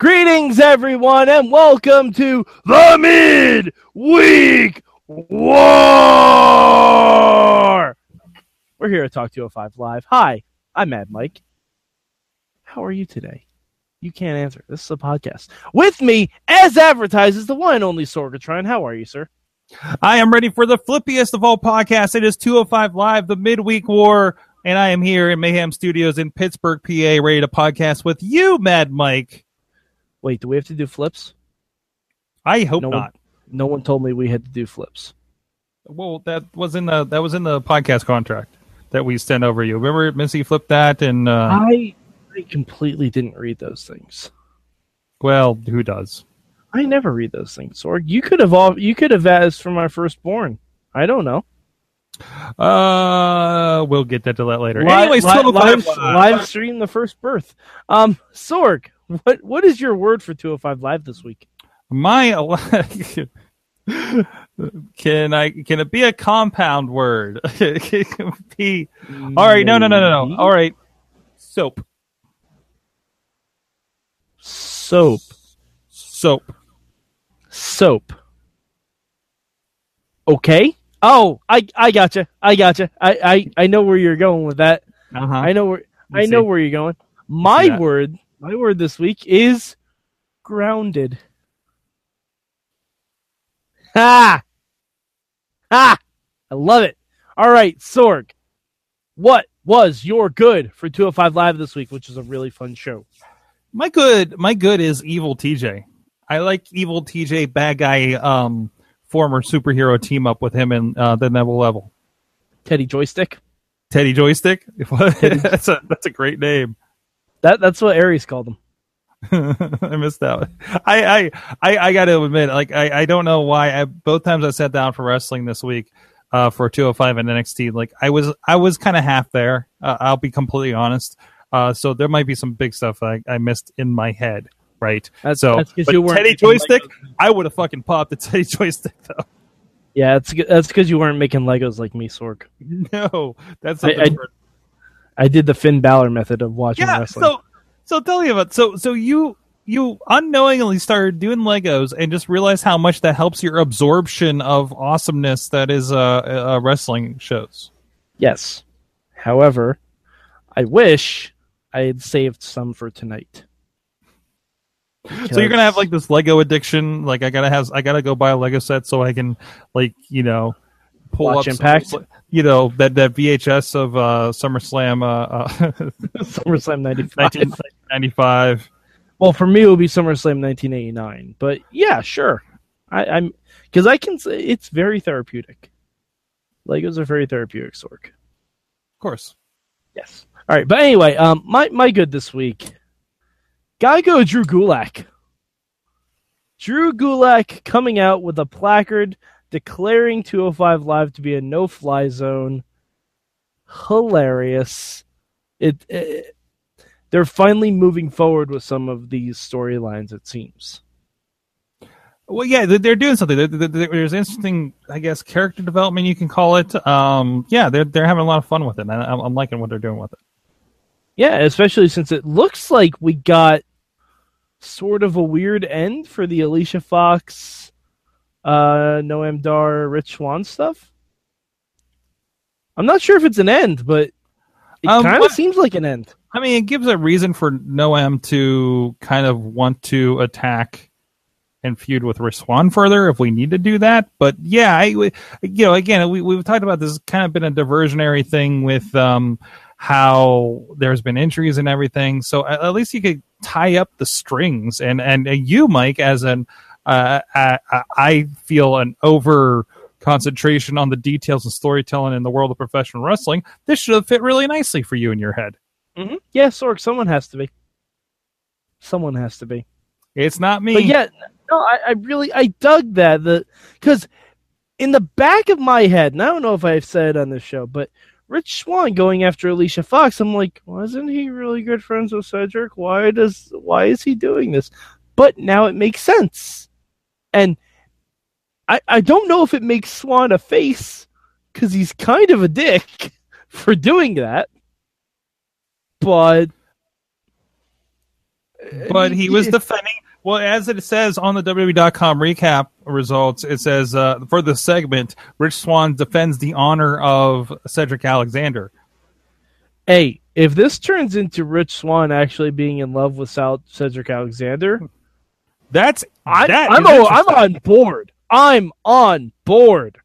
Greetings, everyone, and welcome to the Mid-Week War! We're here at Talk 205 Live. Hi, I'm Mad Mike. How are you today? You can't answer. This is a podcast. With me, as advertised, is the one and only Sorgatron. How are you, sir? I am ready for the flippiest of all podcasts. It is 205 Live, the Midweek War, and I am here in Mayhem Studios in Pittsburgh, PA, ready to podcast with you, Mad Mike. Wait, do we have to do flips? I hope No not. one, no one told me we had to do flips. Well, that was in the that was in the podcast contract that we sent over you. Remember, Missy flipped that, and uh, I, I completely didn't read those things. well, who does? I never read those things. Or you could have all you could have asked for my firstborn. I don't know. Uh, we'll get that to that later. Li- Anyways, li- 205 live, live stream the first birth. Um, Sorg, what what is your word for 205 live this week? My can I can it be a compound word? can be all right. No, no, no, no, no. All right, soap, Soap. soap. Soap. Okay. Oh, I I gotcha. I gotcha. I I I know where you're going with that. Uh-huh. I know where I know where you're going. My word, my word this week is grounded. Ha! Ha! I love it. All right, Sorg. What was your good for 205 Live this week, which is a really fun show? My good, my good is evil TJ. I like evil TJ, bad guy, um, former superhero team up with him in uh, the Neville level. Teddy Joystick. Teddy Joystick. that's a that's a great name. That that's what Aries called him. I missed that. One. I, I I I got to admit, like I, I don't know why. I, both times I sat down for wrestling this week, uh, for 205 and NXT, like I was I was kind of half there. Uh, I'll be completely honest. Uh, so there might be some big stuff I, I missed in my head, right? That's, so, that's but you weren't Teddy Joystick, Legos. I would have fucking popped the Teddy Joystick though. Yeah, that's that's because you weren't making Legos like me, Sork. No, that's something I- different. I did the Finn Balor method of watching yeah. wrestling. So so tell me about so so you you unknowingly started doing Legos and just realized how much that helps your absorption of awesomeness that is uh, uh wrestling shows. yes. However, I wish I had saved some for tonight. So you're gonna have like this Lego addiction. Like I gotta have, I gotta go buy a Lego set so I can, like you know, pull Watch up Impact? Some, you know that that VHS of uh, SummerSlam, uh, uh, SummerSlam 95. 1995. Well, for me, it would be SummerSlam 1989. But yeah, sure. I, I'm because I can say it's very therapeutic. Legos are very therapeutic, Sork. Of course. Yes. All right, but anyway, um, my my good this week. Gotta go, Drew Gulak. Drew Gulak coming out with a placard declaring 205 Live to be a no-fly zone. Hilarious. It, it they're finally moving forward with some of these storylines. It seems. Well, yeah, they- they're doing something. There- there- there- There's interesting, I guess, character development you can call it. Um, yeah, they're they're having a lot of fun with it. and I'm liking what they're doing with it. Yeah, especially since it looks like we got sort of a weird end for the Alicia Fox, uh, Noam Dar, Rich Swann stuff. I'm not sure if it's an end, but it Um, kind of seems like an end. I mean, it gives a reason for Noam to kind of want to attack and feud with Riswan further if we need to do that. But yeah, I, you know, again, we, we've talked about this. Kind of been a diversionary thing with um, how there's been injuries and everything. So at, at least you could tie up the strings. And and you, Mike, as an uh, I, I feel an over concentration on the details and storytelling in the world of professional wrestling. This should have fit really nicely for you in your head. Mm-hmm. Yeah, someone has to be. Someone has to be. It's not me. But yeah, no, I, I really I dug that the because in the back of my head, and I don't know if I've said it on this show, but Rich Swann going after Alicia Fox, I'm like, wasn't he really good friends with Cedric? Why does why is he doing this? But now it makes sense, and I I don't know if it makes Swann a face because he's kind of a dick for doing that, but but he was defending. Well, as it says on the WWE.com recap results, it says uh, for the segment, Rich Swann defends the honor of Cedric Alexander. Hey, if this turns into Rich Swann actually being in love with Cedric Alexander, That's I, that I'm o- I'm on board. I'm on board.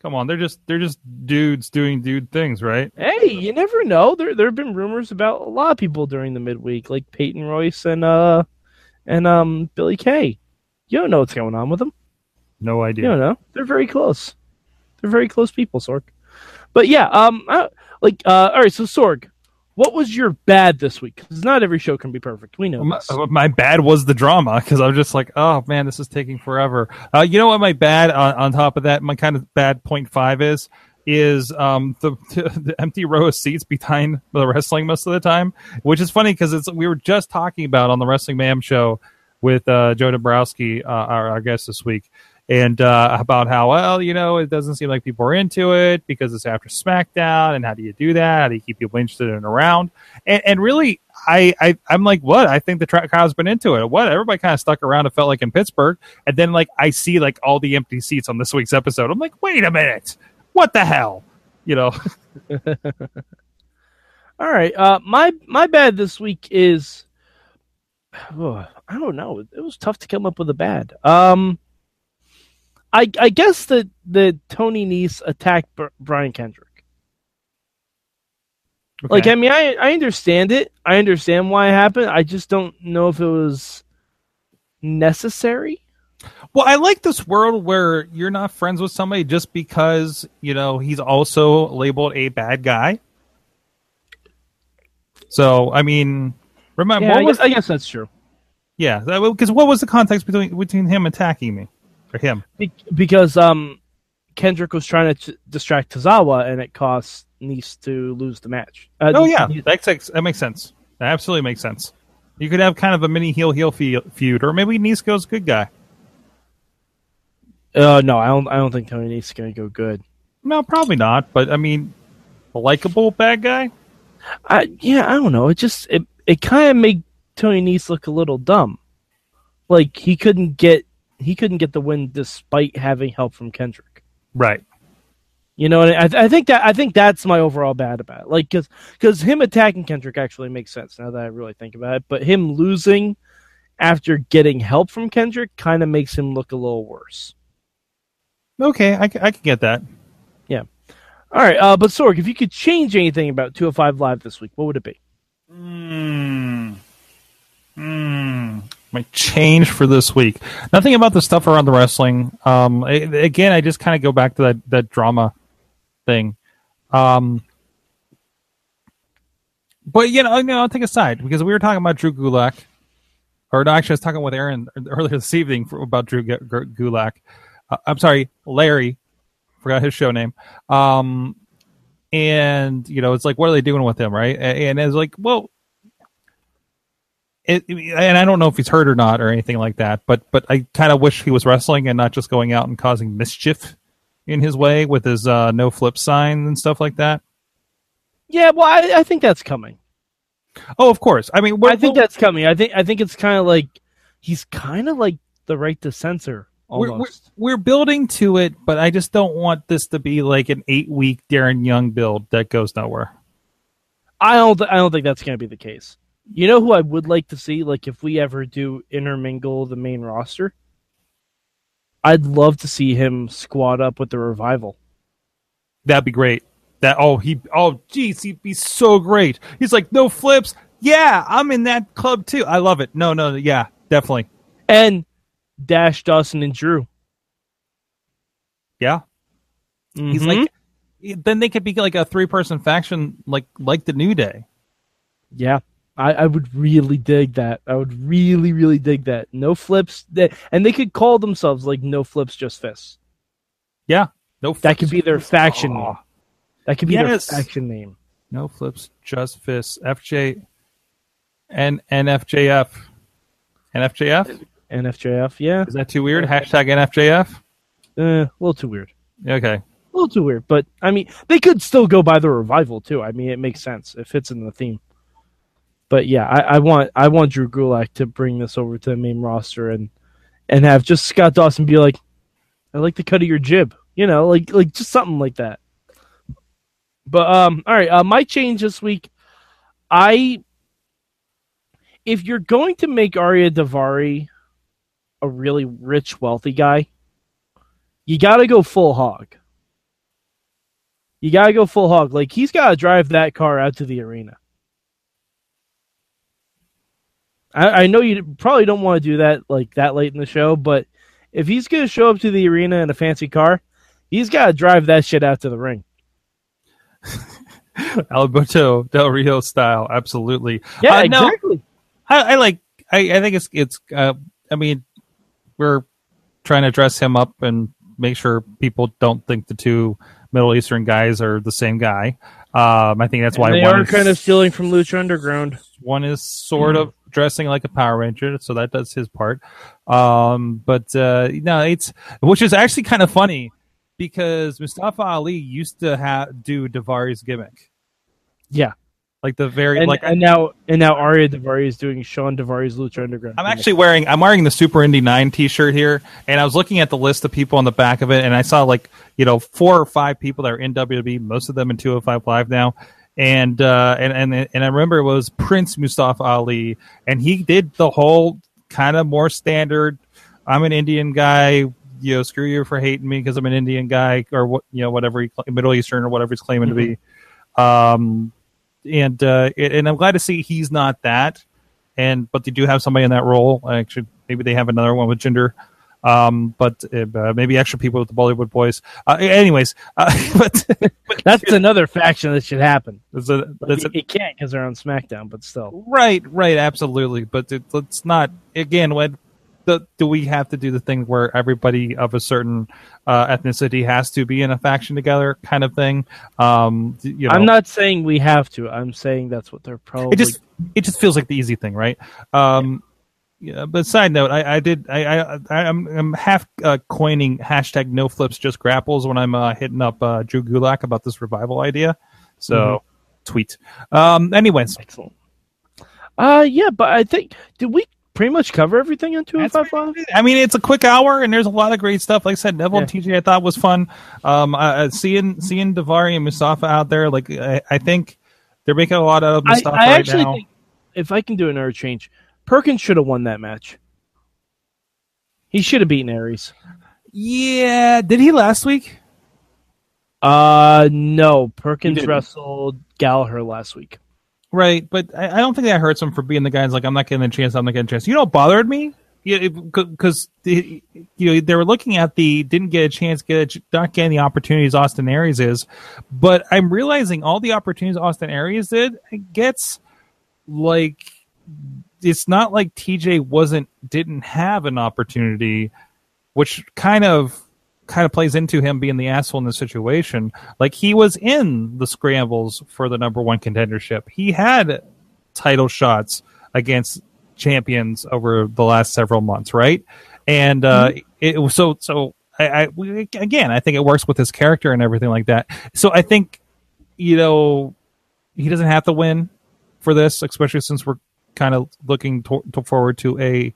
Come on, they're just they're just dudes doing dude things, right? Hey, you never know. There there have been rumors about a lot of people during the midweek, like Peyton Royce and uh and um Billy Kay. You don't know what's going on with them. No idea. You don't know. They're very close. They're very close people, Sorg. But yeah, um, uh, like uh, all right. So Sorg, what was your bad this week? Because not every show can be perfect. We know My, this. my bad was the drama because I was just like, oh man, this is taking forever. Uh, you know what? My bad on, on top of that, my kind of bad point five is is um the, the empty row of seats behind the wrestling most of the time, which is funny because it's we were just talking about on the Wrestling Mayhem show with uh, Joe Dabrowski, uh, our, our guest this week. And uh, about how well you know it doesn't seem like people are into it because it's after SmackDown, and how do you do that? How do you keep people interested and around? And, and really, I, I I'm like, what? I think the tra- crowd's been into it. What? Everybody kind of stuck around. It felt like in Pittsburgh, and then like I see like all the empty seats on this week's episode. I'm like, wait a minute, what the hell? You know? All right. Uh, my my bad this week is, oh, I don't know. It was tough to come up with a bad. Um, I I guess that the Tony Nese attacked Br- Brian Kendrick. Like I mean, I I understand it. I understand why it happened. I just don't know if it was necessary. Well, I like this world where you're not friends with somebody just because you know he's also labeled a bad guy. So, I mean, remember Yeah, what I, was guess, I guess that's true. yeah? Because what was the context between between him attacking me or him? Be- because um, Kendrick was trying to t- distract Tozawa, and it cost Nice to lose the match. Uh, Oh yeah, that makes that makes sense. That absolutely makes sense. You could have kind of a mini heel heel fe- feud, or maybe Nisco's good guy. Uh, no, I don't. I don't think Tony Nese is going to go good. No, probably not. But I mean, a likable bad guy. I yeah, I don't know. It just it it kind of made Tony Nese look a little dumb. Like he couldn't get he couldn't get the win despite having help from Kendrick. Right. You know, and I, I think that I think that's my overall bad about it. Like, because because him attacking Kendrick actually makes sense now that I really think about it. But him losing after getting help from Kendrick kind of makes him look a little worse. Okay, I, c- I can get that. Yeah. All right, uh, but Sorg, if you could change anything about 205 Live this week, what would it be? Mm. Mm. My change for this week. Nothing about the stuff around the wrestling. Um, a- again, I just kind of go back to that that drama thing. Um, but you know, you know, I'll take a side because we were talking about Drew Gulak, or no, actually, I was talking with Aaron earlier this evening for, about Drew G- G- Gulak. Uh, I'm sorry, Larry. Forgot his show name. Um, and you know, it's like, what are they doing with him, right? A- And it's like, well, it, and I don't know if he's hurt or not or anything like that, but but I kind of wish he was wrestling and not just going out and causing mischief in his way with his uh, no flip sign and stuff like that. Yeah, well, I, I think that's coming. Oh, of course. I mean, I think that's coming. I think I think it's kind of like he's kind of like the right to censor we're, almost. we're we're building to it, but I just don't want this to be like an eight week Darren Young build that goes nowhere. I don't. I don't think that's going to be the case. You know who I would like to see? Like if we ever do intermingle the main roster, I'd love to see him squad up with the revival. That'd be great. That oh he oh geez he'd be so great. He's like no flips. Yeah, I'm in that club too. I love it. No, no, yeah, definitely. And Dash Dawson and Drew. Yeah, he's Mhm. like. Then they could be like a three person faction, like like the New Day. yeah, I, I would really dig that. I would really, really dig that. No flips, that, and they could call themselves like No Flips, Just Fists. Yeah, no. That could be their faction name. That could be Yes. their faction name. No flips, just fists. FJ and NFJF. NFJF? NFJF, yeah, Is that too weird? Hashtag NFJF? uh, a little too weird. Okay. A little too weird, but I mean, they could still go by the revival too. I mean, it makes sense. It fits in the theme. But yeah, I, I want I want Drew Gulak to bring this over to the main roster and and have just Scott Dawson be like, I like the cut of your jib, you know, like like just something like that. But um, all right, uh, my change this week, I if you're going to make Ariya Daivari a really rich, wealthy guy, you got to go full hog. You got to go full hog. Like he's got to drive that car out to the arena. I, I know you probably don't want to do that like that late in the show, but if he's going to show up to the arena in a fancy car, he's got to drive that shit out to the ring. Alberto Del Rio style, absolutely. Yeah, Uh, no, exactly. I, I like. I, I think it's it's. Uh, I mean, we're trying to dress him up and make sure people don't think the two Middle Eastern guys are the same guy. Um, I think that's why And they one are is, kind of stealing from Lucha Underground. one is sort of dressing like a Power Ranger, so that does his part. Um, but uh, no, it's which is actually kind of funny because Mustafa Ali used to have do Daivari's gimmick, Yeah, like the very and, like and now and now Ariya Daivari is doing Shawn Daivari's Lucha Underground. I'm actually wearing I'm wearing the Super Indy Nine T-shirt here, and I was looking at the list of people on the back of it, and I saw like you know four or five people that are in WWE, most of them in 205 Live now, and uh, and and and I remember it was Prince Mustafa Ali, and he did the whole kind of more standard. I'm an Indian guy. You know, screw you for hating me because I'm an Indian guy, or what you know, whatever he, Middle Eastern or whatever he's claiming to be. Um, and uh, and I'm glad to see he's not that and but they do have somebody in that role. Actually, maybe they have another one with Jinder. Um, but uh, maybe extra people with the Bollywood boys. Uh, anyways, uh, but, but That's another faction that should happen. there's a, there's a, it, it can't because they're on SmackDown, but still. right, right, absolutely. But it, it's not again. When the, do we have to do the thing where everybody of a certain uh, ethnicity has to be in a faction together, kind of thing? Um, you know, I'm not saying we have to. I'm saying that's what they're probably. it just it just feels like the easy thing, right? Um, yeah, but side note, I, I did I, I I'm I'm half uh, coining hashtag no flips just grapples when I'm uh, hitting up uh, Drew Gulak about this revival idea. So tweet. Um, anyways, excellent. Uh, yeah, but I think did we pretty much cover everything on two and five five? I mean, it's a quick hour, and there's a lot of great stuff. Like I said, Neville and TJ, I thought was fun. Um, uh, seeing seeing Daivari and Mustafa out there, like I, I think they're making a lot of I, Mustafa I right actually now. think if I can do another change, Perkins should have won that match. He should have beaten Aries. yeah, did he last week? Uh, no, Perkins wrestled Gallagher last week. Right, but I, I don't think that hurts him for being the guy who's like, I'm not getting a chance, I'm not getting a chance. You know what bothered me? Because you know they were looking at the didn't get a chance, get a, not getting the opportunities Austin Aries is, but I'm realizing all the opportunities Austin Aries did gets like it's not like TJ wasn't didn't have an opportunity, which kind of kind of plays into him being the asshole in the situation. Like he was in the scrambles for the number one contendership. He had title shots against champions over the last several months, right? And uh, it was so so. I, I again, I think it works with his character and everything like that. So I think you know he doesn't have to win for this, especially since we're kind of looking to, to forward to a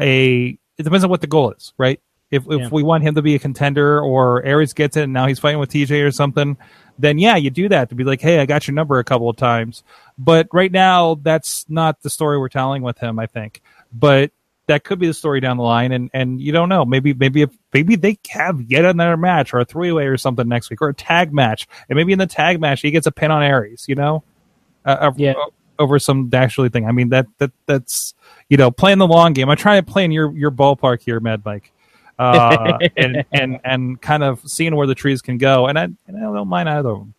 a. It depends on what the goal is, right? If if Yeah. we want him to be a contender or Aries gets it and now he's fighting with TJ or something, then yeah, you do that to be like, hey, I got your number a couple of times. But right now, that's not the story we're telling with him. I think, but that could be the story down the line, and and you don't know. Maybe maybe if, maybe they have yet another match or a three way or something next week or a tag match, and maybe in the tag match he gets a pin on Aries. You know, uh, uh, Yeah. Over some Dashley thing. I mean that that that's you know playing the long game. I'm trying to play in your your ballpark here, Mad Mike. Uh, and and and kind of seeing where the trees can go, and I and I don't mind either of them.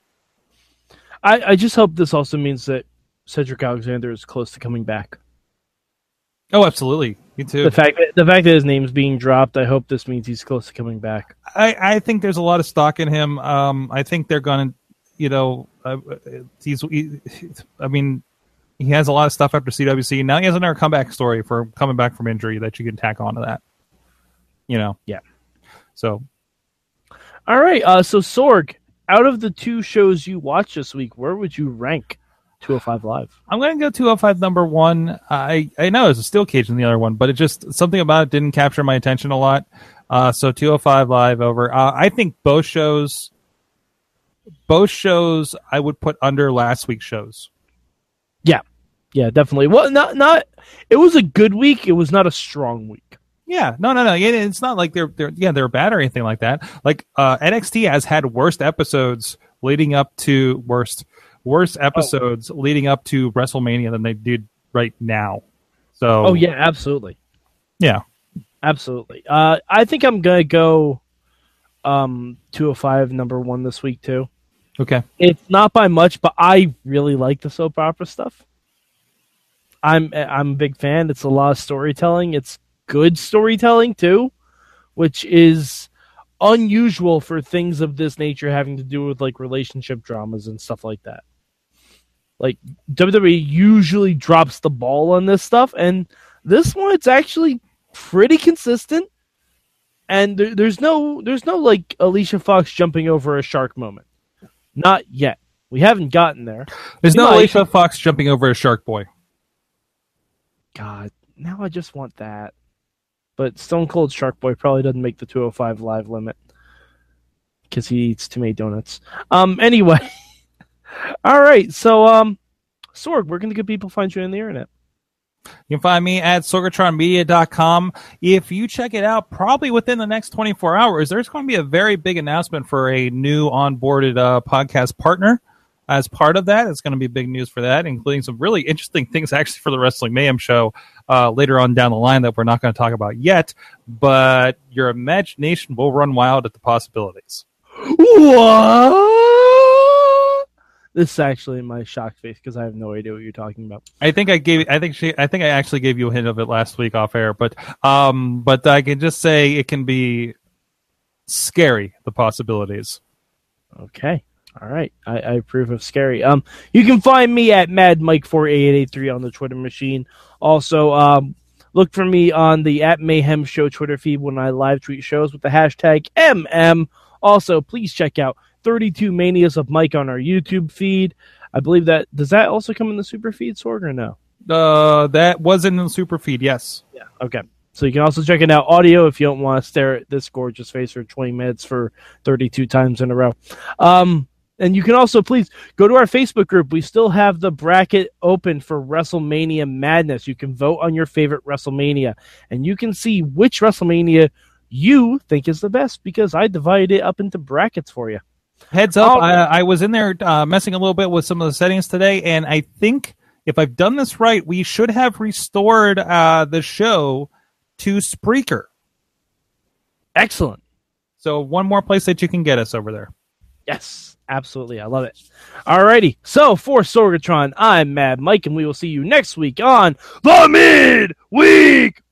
I, I just hope this also means that Cedric Alexander is close to coming back. Oh, absolutely, me too. The fact that the fact that his name's being dropped, I hope this means he's close to coming back. I, I think there's a lot of stock in him. Um, I think they're going to, you know, uh, he's. He, I mean, he has a lot of stuff after CWC. Now he has another comeback story for coming back from injury that you can tack on to that. You know. Yeah. So All right, uh, so Sorg, out of the two shows you watched this week, where would you rank? 205 Live. I'm going to go 205 number one. I I know it's a steel cage in the other one, but it just something about it didn't capture my attention a lot. Uh, so 205 Live over. Uh, I think both shows, both shows, I would put under last week's shows. Yeah, definitely. Well, not not. It was a good week. It was not a strong week. Yeah, no, no, no. It's not like they're they're yeah they're bad or anything like that. Like uh, NXT has had worst episodes leading up to worst worst episodes oh. leading up to WrestleMania than they did right now. So oh yeah, absolutely. Yeah, absolutely. Uh, I think I'm gonna go um 205 number one this week too. Okay, it's not by much, but I really like the soap opera stuff. I'm I'm a big fan. It's a lot of storytelling. It's good storytelling too, which is unusual for things of this nature having to do with like relationship dramas and stuff like that. Like WWE usually drops the ball on this stuff, and this one it's actually pretty consistent. And there, there's no there's no like Alicia Fox jumping over a shark moment. Not yet. We haven't gotten there. There's no Alicia Fox jumping over a shark boy. God, now I just want that but Stone Cold Shark Boy probably doesn't make the 205 live limit because he eats too many donuts. Um. Anyway, all right. So, um, Sorg, where can the good people find you on the internet? You can find me at sorgatronmedia.com. If you check it out, probably within the next 24 hours, there's going to be a very big announcement for a new onboarded uh, podcast partner as part of that. It's going to be big news for that, including some really interesting things actually for the Wrestling Mayhem show uh, later on down the line that we're not going to talk about yet. But your imagination will run wild at the possibilities. What? This is actually my shocked face because I have no idea what you're talking about. I think I gave. I think she. I think I actually gave you a hint of it last week off air, but um, but I can just say it can be scary. The possibilities. Okay. All right, I, I, approve of scary. Um, you can find me at Mad Mike four eight eight three on the Twitter machine. Also, um, look for me on the at Mayhem Show Twitter feed when I live tweet shows with the hashtag MM. Also, please check out 32 Manias of Mike on our YouTube feed. I believe that does that also come in the super feed, Sorg, or no? Uh, that was in the super feed. Yes. Yeah. Okay. So you can also check it out audio if you don't want to stare at this gorgeous face for 20 minutes for 32 times in a row. Um, and you can also please go to our Facebook group. We still have the bracket open for WrestleMania Madness. You can vote on your favorite WrestleMania, and you can see which WrestleMania you think is the best because I divided it up into brackets for you. Heads up, oh, I, I, was in there uh, messing a little bit with some of the settings today, and I think if I've done this right, we should have restored uh, the show to Spreaker. Excellent. So one more place that you can get us over there. Yes. Absolutely. I love it. Alrighty. So for Sorgatron, I'm Mad Mike, and we will see you next week on The Midweek